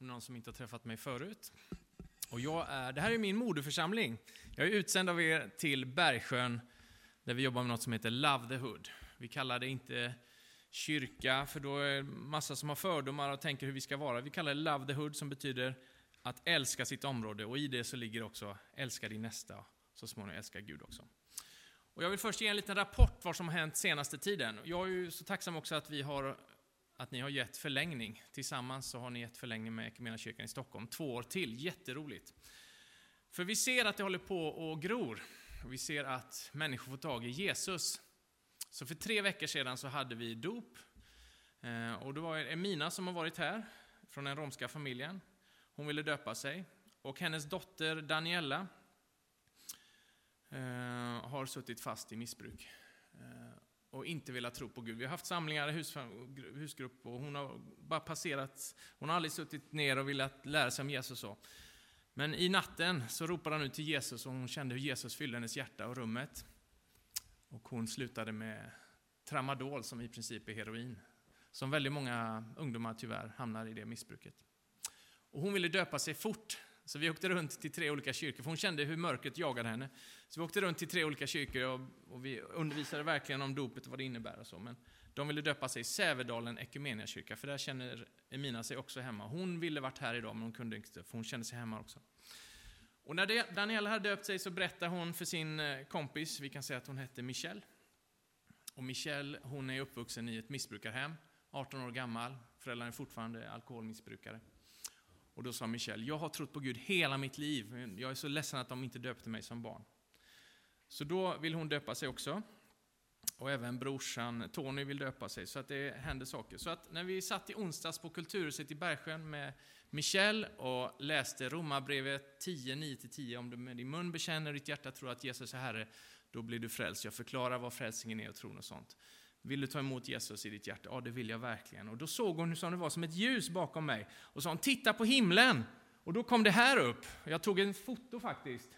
någon som inte har träffat mig förut. Och jag är, det här är min moderförsamling. Jag är utsänd av er till Bergsjön, där vi jobbar med något som heter Love the Hood. Vi kallar det inte kyrka, för då är det massa som har fördomar och tänker hur vi ska vara. Vi kallar det Love the Hood, som betyder att älska sitt område. Och i det så ligger också älska din nästa, så småningom älska Gud också. Och jag vill först ge en liten rapport vad som har hänt senaste tiden. Jag är ju så tacksam också att vi har att ni har gett förlängning. Tillsammans så har ni gett förlängning med kyrkan i Stockholm. Två år till, jätteroligt. För vi ser att det håller på och gror. Vi ser att människor får tag i Jesus. Så för tre veckor sedan så hade vi dop. Eh, och det var Emina som har varit här, från den romska familjen. Hon ville döpa sig. Och hennes dotter Daniela eh, har suttit fast i missbruk. Och inte velat tro på Gud. Vi har haft samlingar, hus, husgrupp och hon har bara passerat. Hon har aldrig suttit ner och velat lära sig om Jesus. Så. Men i natten så ropade hon ut till Jesus och hon kände hur Jesus fyllde hennes hjärta och rummet. Och hon slutade med tramadol som i princip är heroin. Som väldigt många ungdomar tyvärr hamnar i det missbruket. Och hon ville döpa sig fort så vi åkte runt till tre olika kyrkor, för hon kände hur mörkret jagade henne. Så vi åkte runt till tre olika kyrkor och, och vi undervisade verkligen om dopet och vad det innebär och så. Men de ville döpa sig i Sävedalen kyrka, för där känner Emina sig också hemma. Hon ville varit här idag, men hon kunde inte, för hon kände sig hemma också. Och när Daniela hade döpt sig så berättade hon för sin eh, kompis, vi kan säga att hon hette Michelle. Och Michelle, hon är uppvuxen i ett missbrukarhem, 18 år gammal, föräldrarna är fortfarande alkoholmissbrukare. Och då sa Michelle, jag har trott på Gud hela mitt liv. Jag är så ledsen att de inte döpte mig som barn. Så då vill hon döpa sig också. Och även brorsan Tony vill döpa sig, så att det händer saker. Så att när vi satt i onsdags på Kulturhuset i Bergsjön med Michelle och läste Romarbrevet 10, 9-10, om du med din mun bekänner ditt hjärta tror att Jesus är Herre, då blir du frälst. Jag förklarar vad frälsningen är och tron och sånt. Vill du ta emot Jesus i ditt hjärta? Ja, det vill jag verkligen. Och då såg hon som det var som ett ljus bakom mig. Och sa hon, titta på himlen! Och då kom det här upp. Jag tog en foto faktiskt.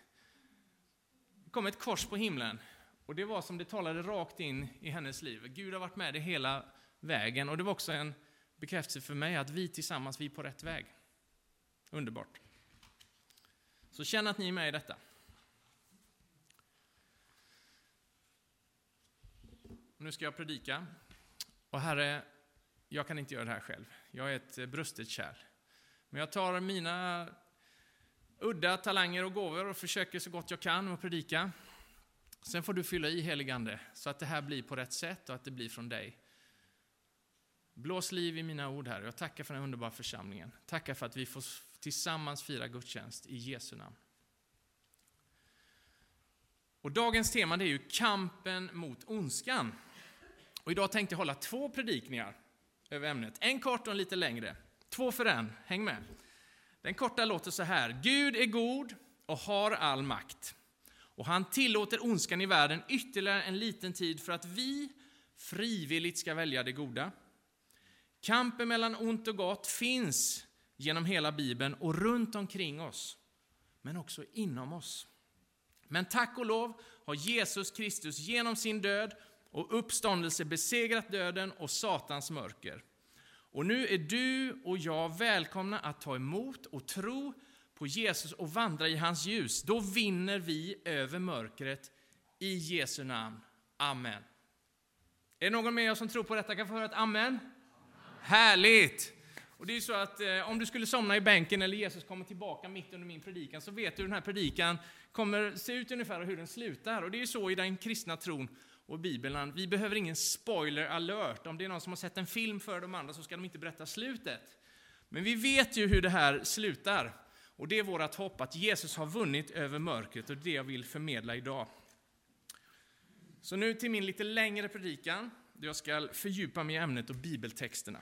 Det kom ett kors på himlen. Och det var som det talade rakt in i hennes liv. Gud har varit med det hela vägen. Och det var också en bekräftelse för mig att vi tillsammans, vi är på rätt väg. Underbart. Så känn att ni är med i detta. Nu ska jag predika. Och Herre, jag kan inte göra det här själv. Jag är ett eh, brustet kärl. Men jag tar mina udda talanger och gåvor och försöker så gott jag kan att predika. Sen får du fylla i heligande så att det här blir på rätt sätt och att det blir från dig. Blås liv i mina ord här. Jag tackar för den underbara församlingen. Tackar för att vi får tillsammans fira gudstjänst i Jesu namn. Och dagens tema är ju kampen mot ondskan. Och idag tänkte jag hålla två predikningar över ämnet. En kort och en lite längre. Två för en, häng med. Den korta låter så här. Gud är god och har all makt. Och han tillåter ondskan i världen ytterligare en liten tid för att vi frivilligt ska välja det goda. Kampen mellan ont och gott finns genom hela Bibeln och runt omkring oss, men också inom oss. Men tack och lov har Jesus Kristus genom sin död och uppståndelse besegrat döden och Satans mörker. Och nu är du och jag välkomna att ta emot och tro på Jesus och vandra i hans ljus. Då vinner vi över mörkret i Jesu namn. Amen. Är det någon med er som tror på detta? Kan få höra ett amen? amen. Härligt! Och det är så att eh, om du skulle somna i bänken eller Jesus kommer tillbaka mitt under min predikan så vet du hur den här predikan kommer se ut ungefär och hur den slutar. Och det är ju så i den kristna tron och Bibeln, vi behöver ingen spoiler alert. Om det är någon som har sett en film för de andra så ska de inte berätta slutet. Men vi vet ju hur det här slutar. Och det är vårt hopp att Jesus har vunnit över mörkret och det jag vill förmedla idag. Så nu till min lite längre predikan, där jag ska fördjupa mig i ämnet och bibeltexterna.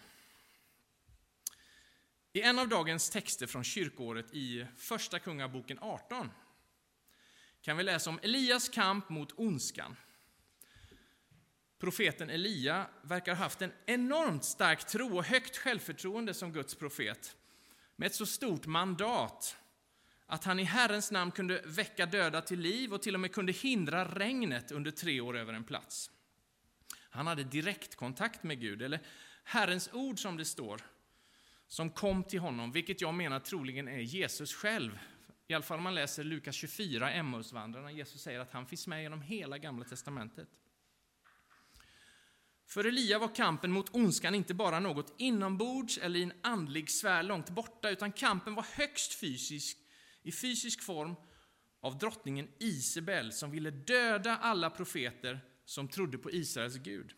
I en av dagens texter från kyrkåret i Första Kungaboken 18 kan vi läsa om Elias kamp mot ondskan profeten Elia verkar ha haft en enormt stark tro och högt självförtroende som Guds profet. Med ett så stort mandat att han i Herrens namn kunde väcka döda till liv och till och med kunde hindra regnet under tre år över en plats. Han hade direktkontakt med Gud, eller Herrens ord som det står. som kom till honom, vilket jag menar troligen är Jesus själv. I alla fall om man läser Lukas 24, Emmausvandrarna. Jesus säger att han finns med genom hela Gamla Testamentet. För Elia var kampen mot ondskan inte bara något inombords eller i en andlig sfär långt borta, utan kampen var högst fysisk, i fysisk form av drottningen Isabel som ville döda alla profeter som trodde på Israels Gud.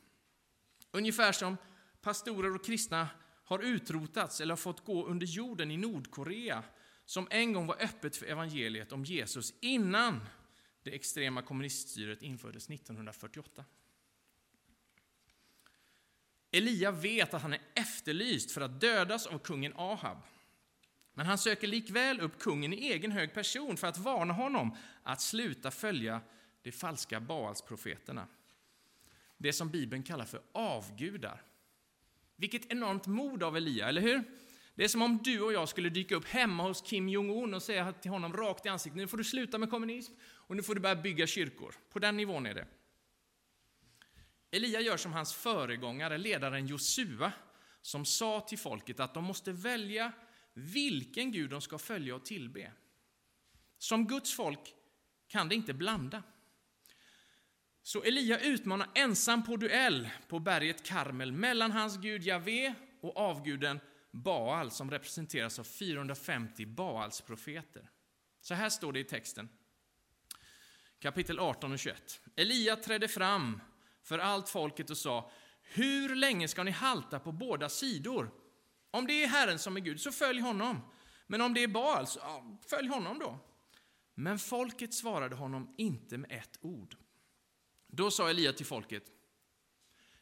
Ungefär som pastorer och kristna har utrotats eller har fått gå under jorden i Nordkorea som en gång var öppet för evangeliet om Jesus innan det extrema kommuniststyret infördes 1948. Elia vet att han är efterlyst för att dödas av kungen Ahab. Men han söker likväl upp kungen i egen hög person för att varna honom att sluta följa de falska Baalsprofeterna. Det som Bibeln kallar för avgudar. Vilket enormt mod av Elia, eller hur? Det är som om du och jag skulle dyka upp hemma hos Kim Jong-Un och säga till honom rakt i ansiktet, nu får du sluta med kommunism och nu får du börja bygga kyrkor. På den nivån är det. Elia gör som hans föregångare, ledaren Josua, som sa till folket att de måste välja vilken Gud de ska följa och tillbe. Som Guds folk kan det inte blanda. Så Elia utmanar ensam på duell på berget Karmel mellan hans gud Javé och avguden Baal som representeras av 450 Baals profeter. Så här står det i texten. Kapitel 18 och 21. Elia trädde fram för allt folket och sa Hur länge ska ni halta på båda sidor? Om det är Herren som är Gud, så följ honom. Men om det är Baal, så ja, följ honom då. Men folket svarade honom inte med ett ord. Då sa Elia till folket,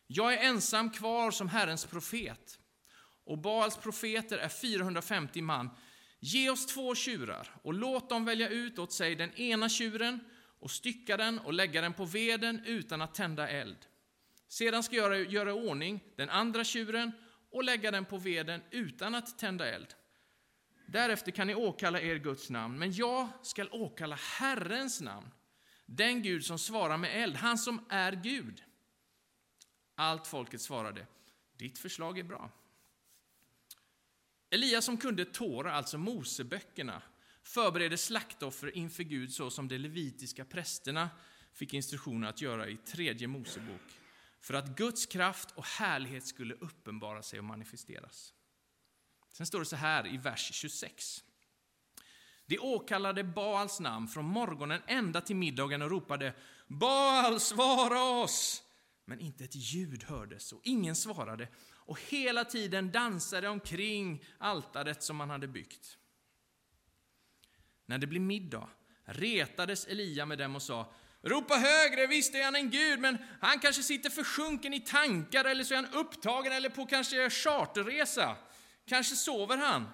jag är ensam kvar som Herrens profet och Baals profeter är 450 man. Ge oss två tjurar och låt dem välja ut åt sig den ena tjuren och stycka den och lägga den på veden utan att tända eld. Sedan ska jag göra i ordning den andra tjuren och lägga den på veden utan att tända eld. Därefter kan ni åkalla er Guds namn, men jag skall åkalla Herrens namn, den Gud som svarar med eld, han som är Gud. Allt folket svarade, ditt förslag är bra. Elias som kunde Tora, alltså Moseböckerna, förbereder slaktoffer inför Gud så som de levitiska prästerna fick instruktioner att göra i tredje Mosebok för att Guds kraft och härlighet skulle uppenbara sig och manifesteras. Sen står det så här i vers 26. De åkallade Baals namn från morgonen ända till middagen och ropade Baal, svara oss! Men inte ett ljud hördes och ingen svarade och hela tiden dansade omkring altaret som man hade byggt. När det blev middag retades Elia med dem och sa Ropa högre, visst är han en gud, men han kanske sitter försjunken i tankar eller så är han upptagen eller på kanske charterresa. Kanske sover han.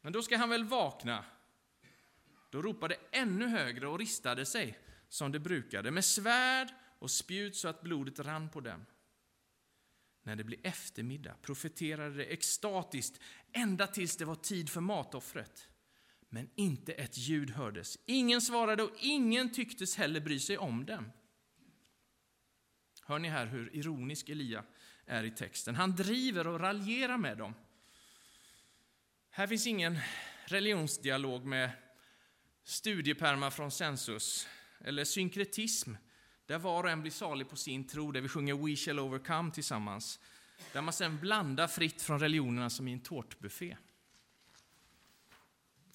Men då ska han väl vakna. Då ropade ännu högre och ristade sig som det brukade med svärd och spjut så att blodet rann på dem. När det blev eftermiddag profeterade det extatiskt ända tills det var tid för matoffret. Men inte ett ljud hördes. Ingen svarade och ingen tycktes heller bry sig om dem. Hör ni här hur ironisk Elia är i texten? Han driver och raljerar med dem. Här finns ingen religionsdialog med studieperma från census eller synkretism där var och en blir salig på sin tro, där vi sjunger We shall overcome tillsammans. Där man sen blandar fritt från religionerna som i en tårtbuffé.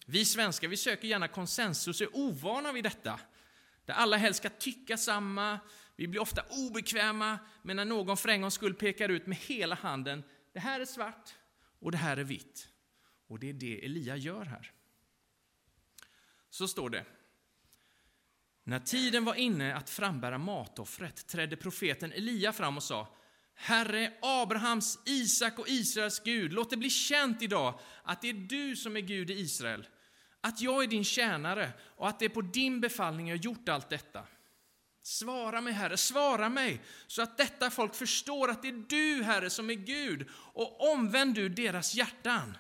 Vi svenskar vi söker gärna konsensus och är ovana vid detta. Där alla helst ska tycka samma. Vi blir ofta obekväma men när någon för en gångs skull pekar ut med hela handen. Det här är svart och det här är vitt. Och det är det Elia gör här. Så står det. När tiden var inne att frambära matoffret trädde profeten Elia fram och sa Herre Abrahams, Isak och Israels Gud, låt det bli känt idag att det är du som är Gud i Israel att jag är din tjänare och att det är på din befallning jag gjort allt detta. Svara mig, Herre, svara mig, så att detta folk förstår att det är du, Herre, som är Gud, och omvänd du deras hjärtan.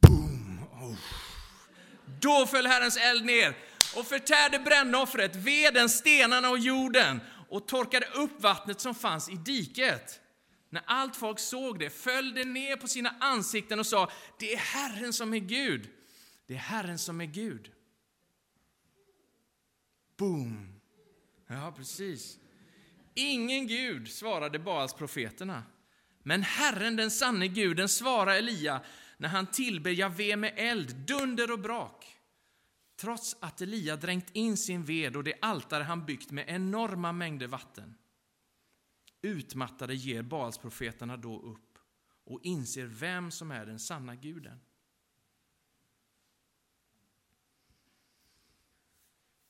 Boom! Oh. Då föll Herrens eld ner och förtärde brännoffret, veden, stenarna och jorden och torkade upp vattnet som fanns i diket. När allt folk såg det föll det ner på sina ansikten och sa, det är Herren som är Gud. Det är Herren som är Gud. Boom! Ja, precis. Ingen Gud, svarade Baals profeterna. Men Herren, den sanne guden, svarade Elia när han tillber Javé med eld, dunder och brak. Trots att Elia dränkt in sin ved och det altare han byggt med enorma mängder vatten. Utmattade ger Baalsprofeterna då upp och inser vem som är den sanna guden.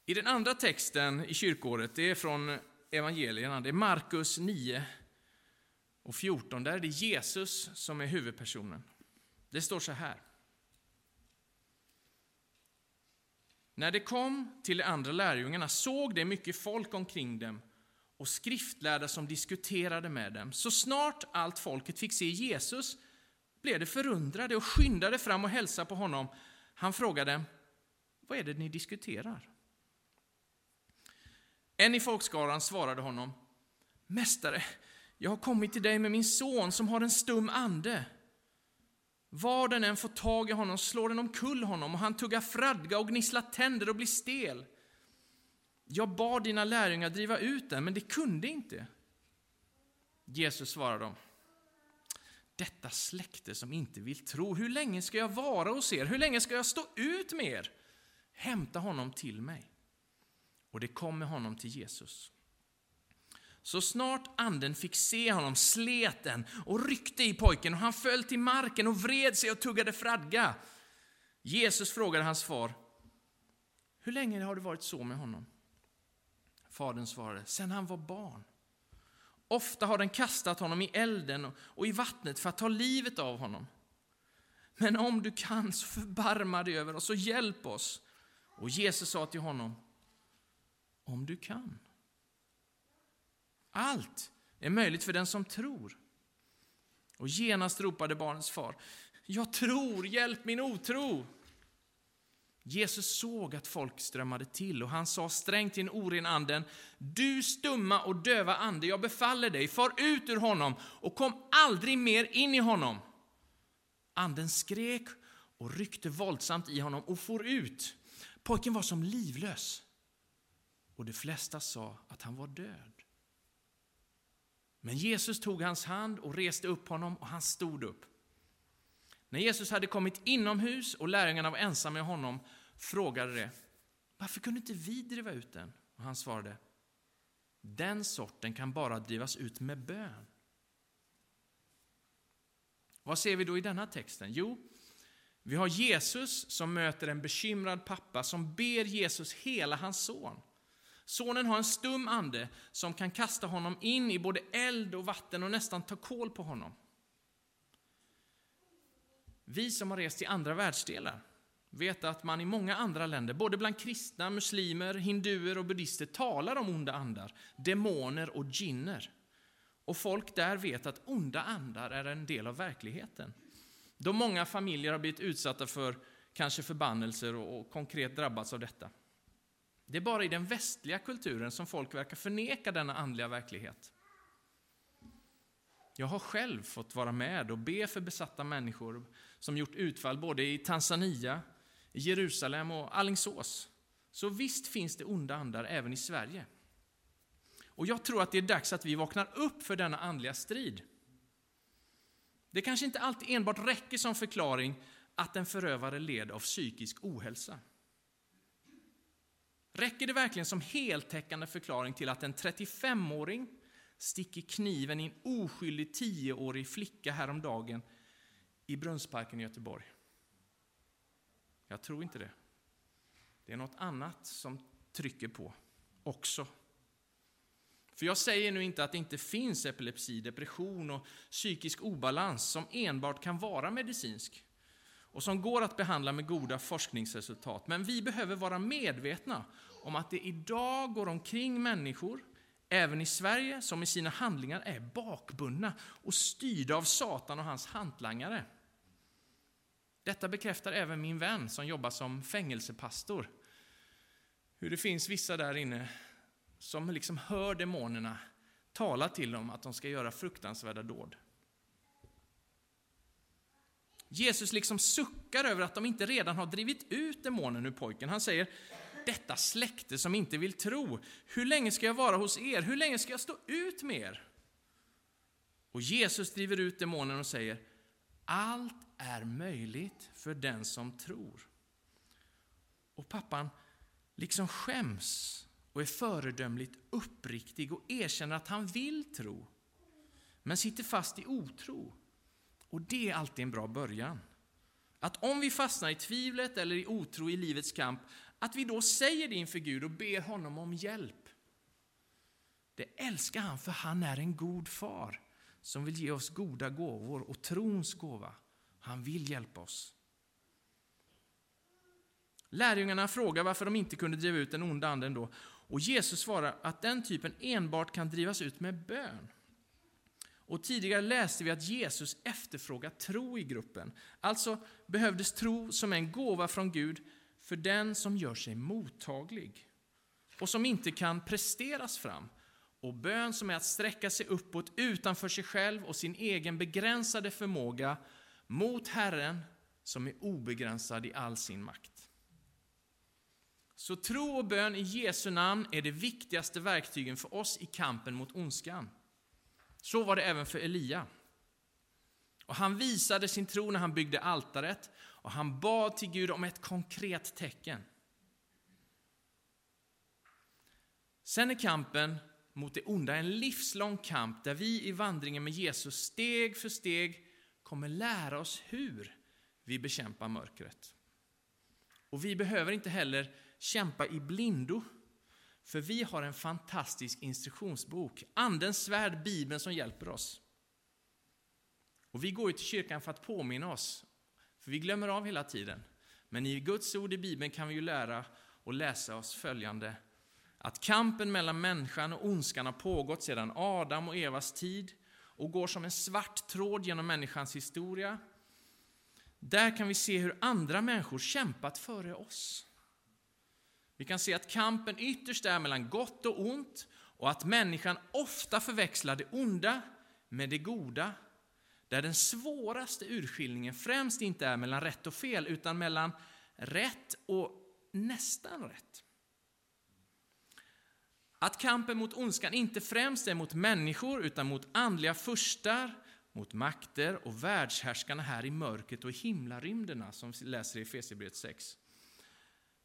I den andra texten i kyrkåret, det är från evangelierna, det är Markus 9 och 14, där är det Jesus som är huvudpersonen. Det står så här. När de kom till de andra lärjungarna såg de mycket folk omkring dem och skriftlärda som diskuterade med dem. Så snart allt folket fick se Jesus blev de förundrade och skyndade fram och hälsade på honom. Han frågade, vad är det ni diskuterar? En i folkskaran svarade honom, Mästare, jag har kommit till dig med min son som har en stum ande. Var den än får tag i honom slår den omkull honom och han tuggar fradga och gnisslar tänder och blir stel. Jag bad dina lärjungar driva ut den, men de kunde inte. Jesus svarade dem. Detta släkte som inte vill tro, hur länge ska jag vara hos er? Hur länge ska jag stå ut med er? Hämta honom till mig. Och det kom med honom till Jesus. Så snart anden fick se honom slet den och ryckte i pojken och han föll till marken och vred sig och tuggade fradga. Jesus frågade hans far, hur länge har det varit så med honom? Fadern svarade, sen han var barn. Ofta har den kastat honom i elden och i vattnet för att ta livet av honom. Men om du kan, så förbarma dig över oss och hjälp oss. Och Jesus sa till honom, om du kan. Allt är möjligt för den som tror. Och genast ropade barnets far, jag tror, hjälp min otro. Jesus såg att folk strömmade till och han sa strängt till den oren anden, du stumma och döva ande, jag befaller dig, far ut ur honom och kom aldrig mer in i honom. Anden skrek och ryckte våldsamt i honom och for ut. Pojken var som livlös och de flesta sa att han var död. Men Jesus tog hans hand och reste upp honom och han stod upp. När Jesus hade kommit inomhus och lärjungarna var ensamma med honom frågade de varför kunde inte vi driva ut den? Och han svarade den sorten kan bara drivas ut med bön. Vad ser vi då i denna texten? Jo, vi har Jesus som möter en bekymrad pappa som ber Jesus hela hans son. Sonen har en stum ande som kan kasta honom in i både eld och vatten och nästan ta kål på honom. Vi som har rest till andra världsdelar vet att man i många andra länder, både bland kristna, muslimer, hinduer och buddhister, talar om onda andar, demoner och jinner. Och folk där vet att onda andar är en del av verkligheten. Då många familjer har blivit utsatta för kanske förbannelser och konkret drabbats av detta. Det är bara i den västliga kulturen som folk verkar förneka denna andliga verklighet. Jag har själv fått vara med och be för besatta människor som gjort utfall både i Tanzania, i Jerusalem och Allingsås. Så visst finns det onda andar även i Sverige. Och jag tror att det är dags att vi vaknar upp för denna andliga strid. Det kanske inte alltid enbart räcker som förklaring att en förövare led av psykisk ohälsa. Räcker det verkligen som heltäckande förklaring till att en 35-åring sticker kniven i en oskyldig 10-årig flicka häromdagen i Brunnsparken i Göteborg? Jag tror inte det. Det är något annat som trycker på också. För jag säger nu inte att det inte finns epilepsi, depression och psykisk obalans som enbart kan vara medicinsk och som går att behandla med goda forskningsresultat. Men vi behöver vara medvetna om att det idag går omkring människor, även i Sverige, som i sina handlingar är bakbundna och styrda av Satan och hans hantlangare. Detta bekräftar även min vän som jobbar som fängelsepastor. Hur det finns vissa där inne som liksom hör demonerna tala till dem att de ska göra fruktansvärda dåd. Jesus liksom suckar över att de inte redan har drivit ut demonen ur pojken. Han säger, detta släkte som inte vill tro, hur länge ska jag vara hos er? Hur länge ska jag stå ut med er? Och Jesus driver ut demonen och säger, allt är möjligt för den som tror. Och pappan liksom skäms och är föredömligt uppriktig och erkänner att han vill tro, men sitter fast i otro. Och det är alltid en bra början. Att om vi fastnar i tvivlet eller i otro i livets kamp, att vi då säger det inför Gud och ber honom om hjälp. Det älskar han, för han är en god far som vill ge oss goda gåvor och trons gåva. Han vill hjälpa oss. Lärjungarna frågar varför de inte kunde driva ut den onda anden då. Och Jesus svarar att den typen enbart kan drivas ut med bön. Och tidigare läste vi att Jesus efterfrågar tro i gruppen. Alltså behövdes tro som en gåva från Gud för den som gör sig mottaglig och som inte kan presteras fram. Och bön som är att sträcka sig uppåt utanför sig själv och sin egen begränsade förmåga mot Herren som är obegränsad i all sin makt. Så tro och bön i Jesu namn är det viktigaste verktygen för oss i kampen mot ondskan. Så var det även för Elia. Och han visade sin tro när han byggde altaret och han bad till Gud om ett konkret tecken. Sen är kampen mot det onda en livslång kamp där vi i vandringen med Jesus steg för steg kommer lära oss hur vi bekämpar mörkret. Och vi behöver inte heller kämpa i blindo. För vi har en fantastisk instruktionsbok, Andens svärd, Bibeln, som hjälper oss. Och vi går ju till kyrkan för att påminna oss, för vi glömmer av hela tiden. Men i Guds ord i Bibeln kan vi ju lära och läsa oss följande. Att kampen mellan människan och ondskan har pågått sedan Adam och Evas tid och går som en svart tråd genom människans historia. Där kan vi se hur andra människor kämpat före oss. Vi kan se att kampen ytterst är mellan gott och ont och att människan ofta förväxlar det onda med det goda. Där den svåraste urskiljningen främst inte är mellan rätt och fel utan mellan rätt och nästan rätt. Att kampen mot ondskan inte främst är mot människor utan mot andliga furstar, mot makter och världshärskarna här i mörkret och i himlarymderna som vi läser i Efesierbrevet 6.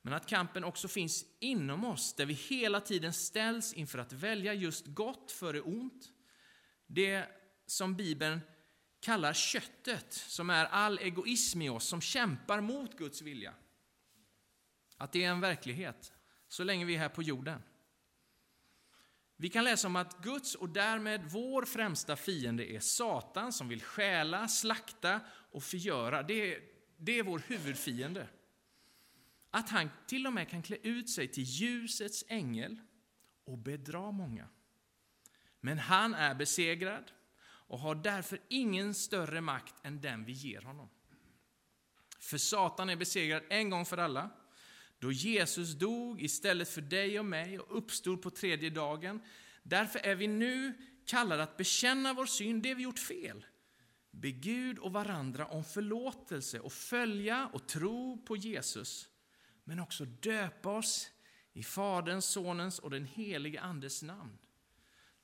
Men att kampen också finns inom oss, där vi hela tiden ställs inför att välja just gott före ont. Det som Bibeln kallar köttet, som är all egoism i oss, som kämpar mot Guds vilja. Att det är en verklighet, så länge vi är här på jorden. Vi kan läsa om att Guds och därmed vår främsta fiende är Satan som vill stjäla, slakta och förgöra. Det är, det är vår huvudfiende att han till och med kan klä ut sig till ljusets ängel och bedra många. Men han är besegrad och har därför ingen större makt än den vi ger honom. För Satan är besegrad en gång för alla, då Jesus dog istället för dig och mig och uppstod på tredje dagen. Därför är vi nu kallade att bekänna vår synd, det vi gjort fel. Be Gud och varandra om förlåtelse och följa och tro på Jesus men också döpa oss i Faderns, Sonens och den helige Andes namn.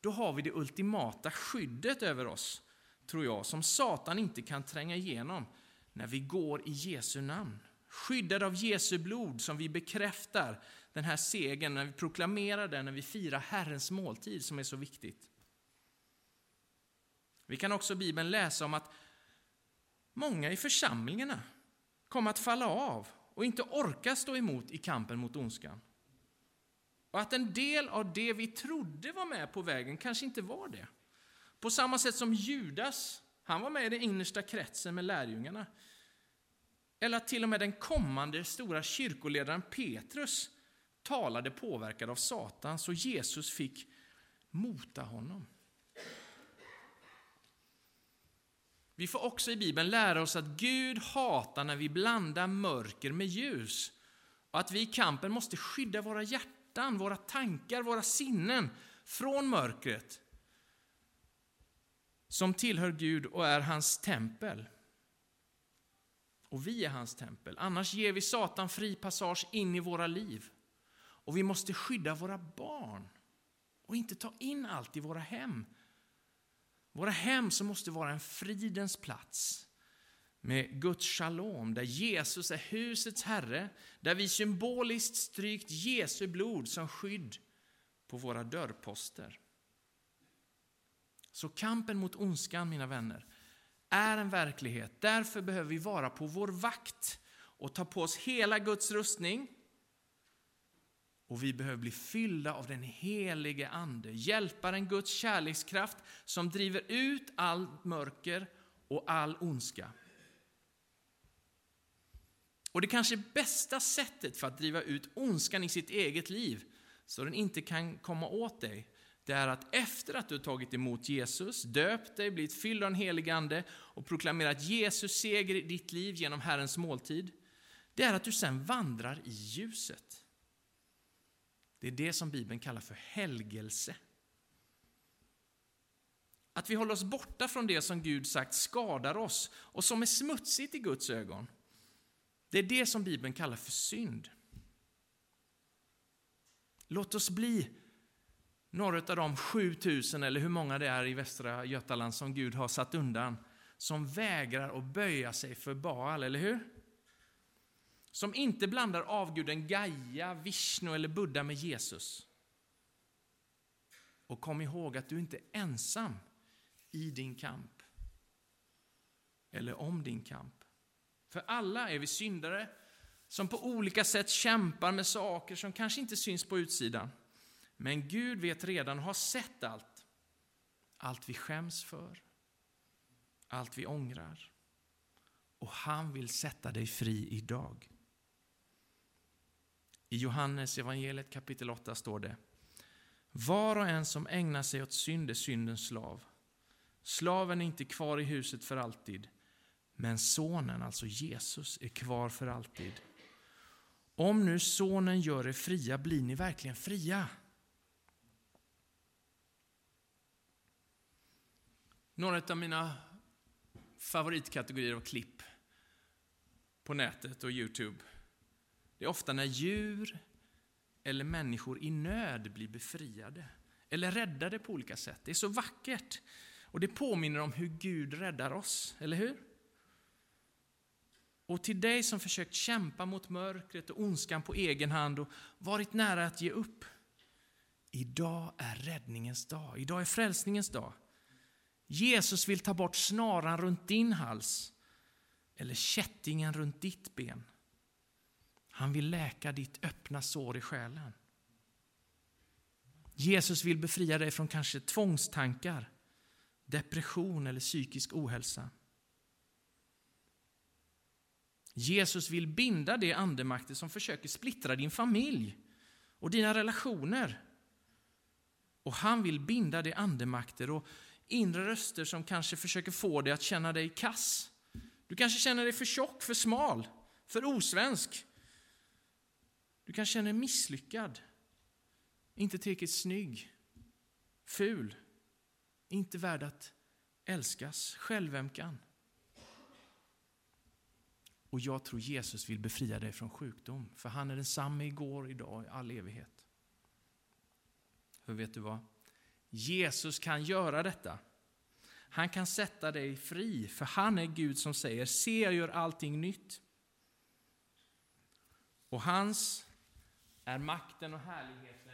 Då har vi det ultimata skyddet över oss, tror jag, som Satan inte kan tränga igenom när vi går i Jesu namn. Skyddade av Jesu blod som vi bekräftar den här segern när vi proklamerar den, när vi firar Herrens måltid som är så viktigt. Vi kan också i Bibeln läsa om att många i församlingarna kom att falla av och inte orkar stå emot i kampen mot ondskan. Och att en del av det vi trodde var med på vägen kanske inte var det. På samma sätt som Judas, han var med i den innersta kretsen med lärjungarna. Eller att till och med den kommande stora kyrkoledaren Petrus talade påverkad av Satan, så Jesus fick mota honom. Vi får också i Bibeln lära oss att Gud hatar när vi blandar mörker med ljus och att vi i kampen måste skydda våra hjärtan, våra tankar, våra sinnen från mörkret som tillhör Gud och är hans tempel. Och vi är hans tempel. Annars ger vi Satan fri passage in i våra liv. Och vi måste skydda våra barn och inte ta in allt i våra hem. Våra hem som måste vara en fridens plats med Guds shalom, där Jesus är husets herre, där vi symboliskt strykt Jesu blod som skydd på våra dörrposter. Så kampen mot ondskan, mina vänner, är en verklighet. Därför behöver vi vara på vår vakt och ta på oss hela Guds rustning. Och vi behöver bli fyllda av den helige Ande, hjälparen Guds kärlekskraft som driver ut allt mörker och all ondska. Och det kanske bästa sättet för att driva ut ondskan i sitt eget liv, så den inte kan komma åt dig, det är att efter att du tagit emot Jesus, döpt dig, blivit fylld av den helige Ande och proklamerat Jesus seger i ditt liv genom Herrens måltid, det är att du sen vandrar i ljuset. Det är det som Bibeln kallar för helgelse. Att vi håller oss borta från det som Gud sagt skadar oss och som är smutsigt i Guds ögon. Det är det som Bibeln kallar för synd. Låt oss bli några av de 7000 eller hur många det är i Västra Götaland som Gud har satt undan som vägrar att böja sig för Baal, eller hur? Som inte blandar avguden Gaia, Vishnu eller Buddha med Jesus. Och kom ihåg att du inte är ensam i din kamp. Eller om din kamp. För alla är vi syndare som på olika sätt kämpar med saker som kanske inte syns på utsidan. Men Gud vet redan och har sett allt. Allt vi skäms för, allt vi ångrar. Och han vill sätta dig fri idag. I Johannes evangeliet kapitel 8 står det Var och en som ägnar sig åt synd är syndens slav. Slaven är inte kvar i huset för alltid, men sonen, alltså Jesus, är kvar för alltid. Om nu sonen gör er fria, blir ni verkligen fria. Några av mina favoritkategorier av klipp på nätet och Youtube. Det är ofta när djur eller människor i nöd blir befriade eller räddade på olika sätt. Det är så vackert och det påminner om hur Gud räddar oss, eller hur? Och till dig som försökt kämpa mot mörkret och ondskan på egen hand och varit nära att ge upp. Idag är räddningens dag, idag är frälsningens dag. Jesus vill ta bort snaran runt din hals eller kättingen runt ditt ben. Han vill läka ditt öppna sår i själen. Jesus vill befria dig från kanske tvångstankar, depression eller psykisk ohälsa. Jesus vill binda de andemakter som försöker splittra din familj och dina relationer. Och han vill binda de andemakter och inre röster som kanske försöker få dig att känna dig kass. Du kanske känner dig för tjock, för smal, för osvensk. Du kan känna dig misslyckad, inte tillräckligt snygg, ful, inte värd att älskas, självömkan. Och jag tror Jesus vill befria dig från sjukdom, för han är densamme igår, idag, i all evighet. Hur vet du vad? Jesus kan göra detta. Han kan sätta dig fri, för han är Gud som säger se jag gör allting nytt. Och hans är makten och härligheten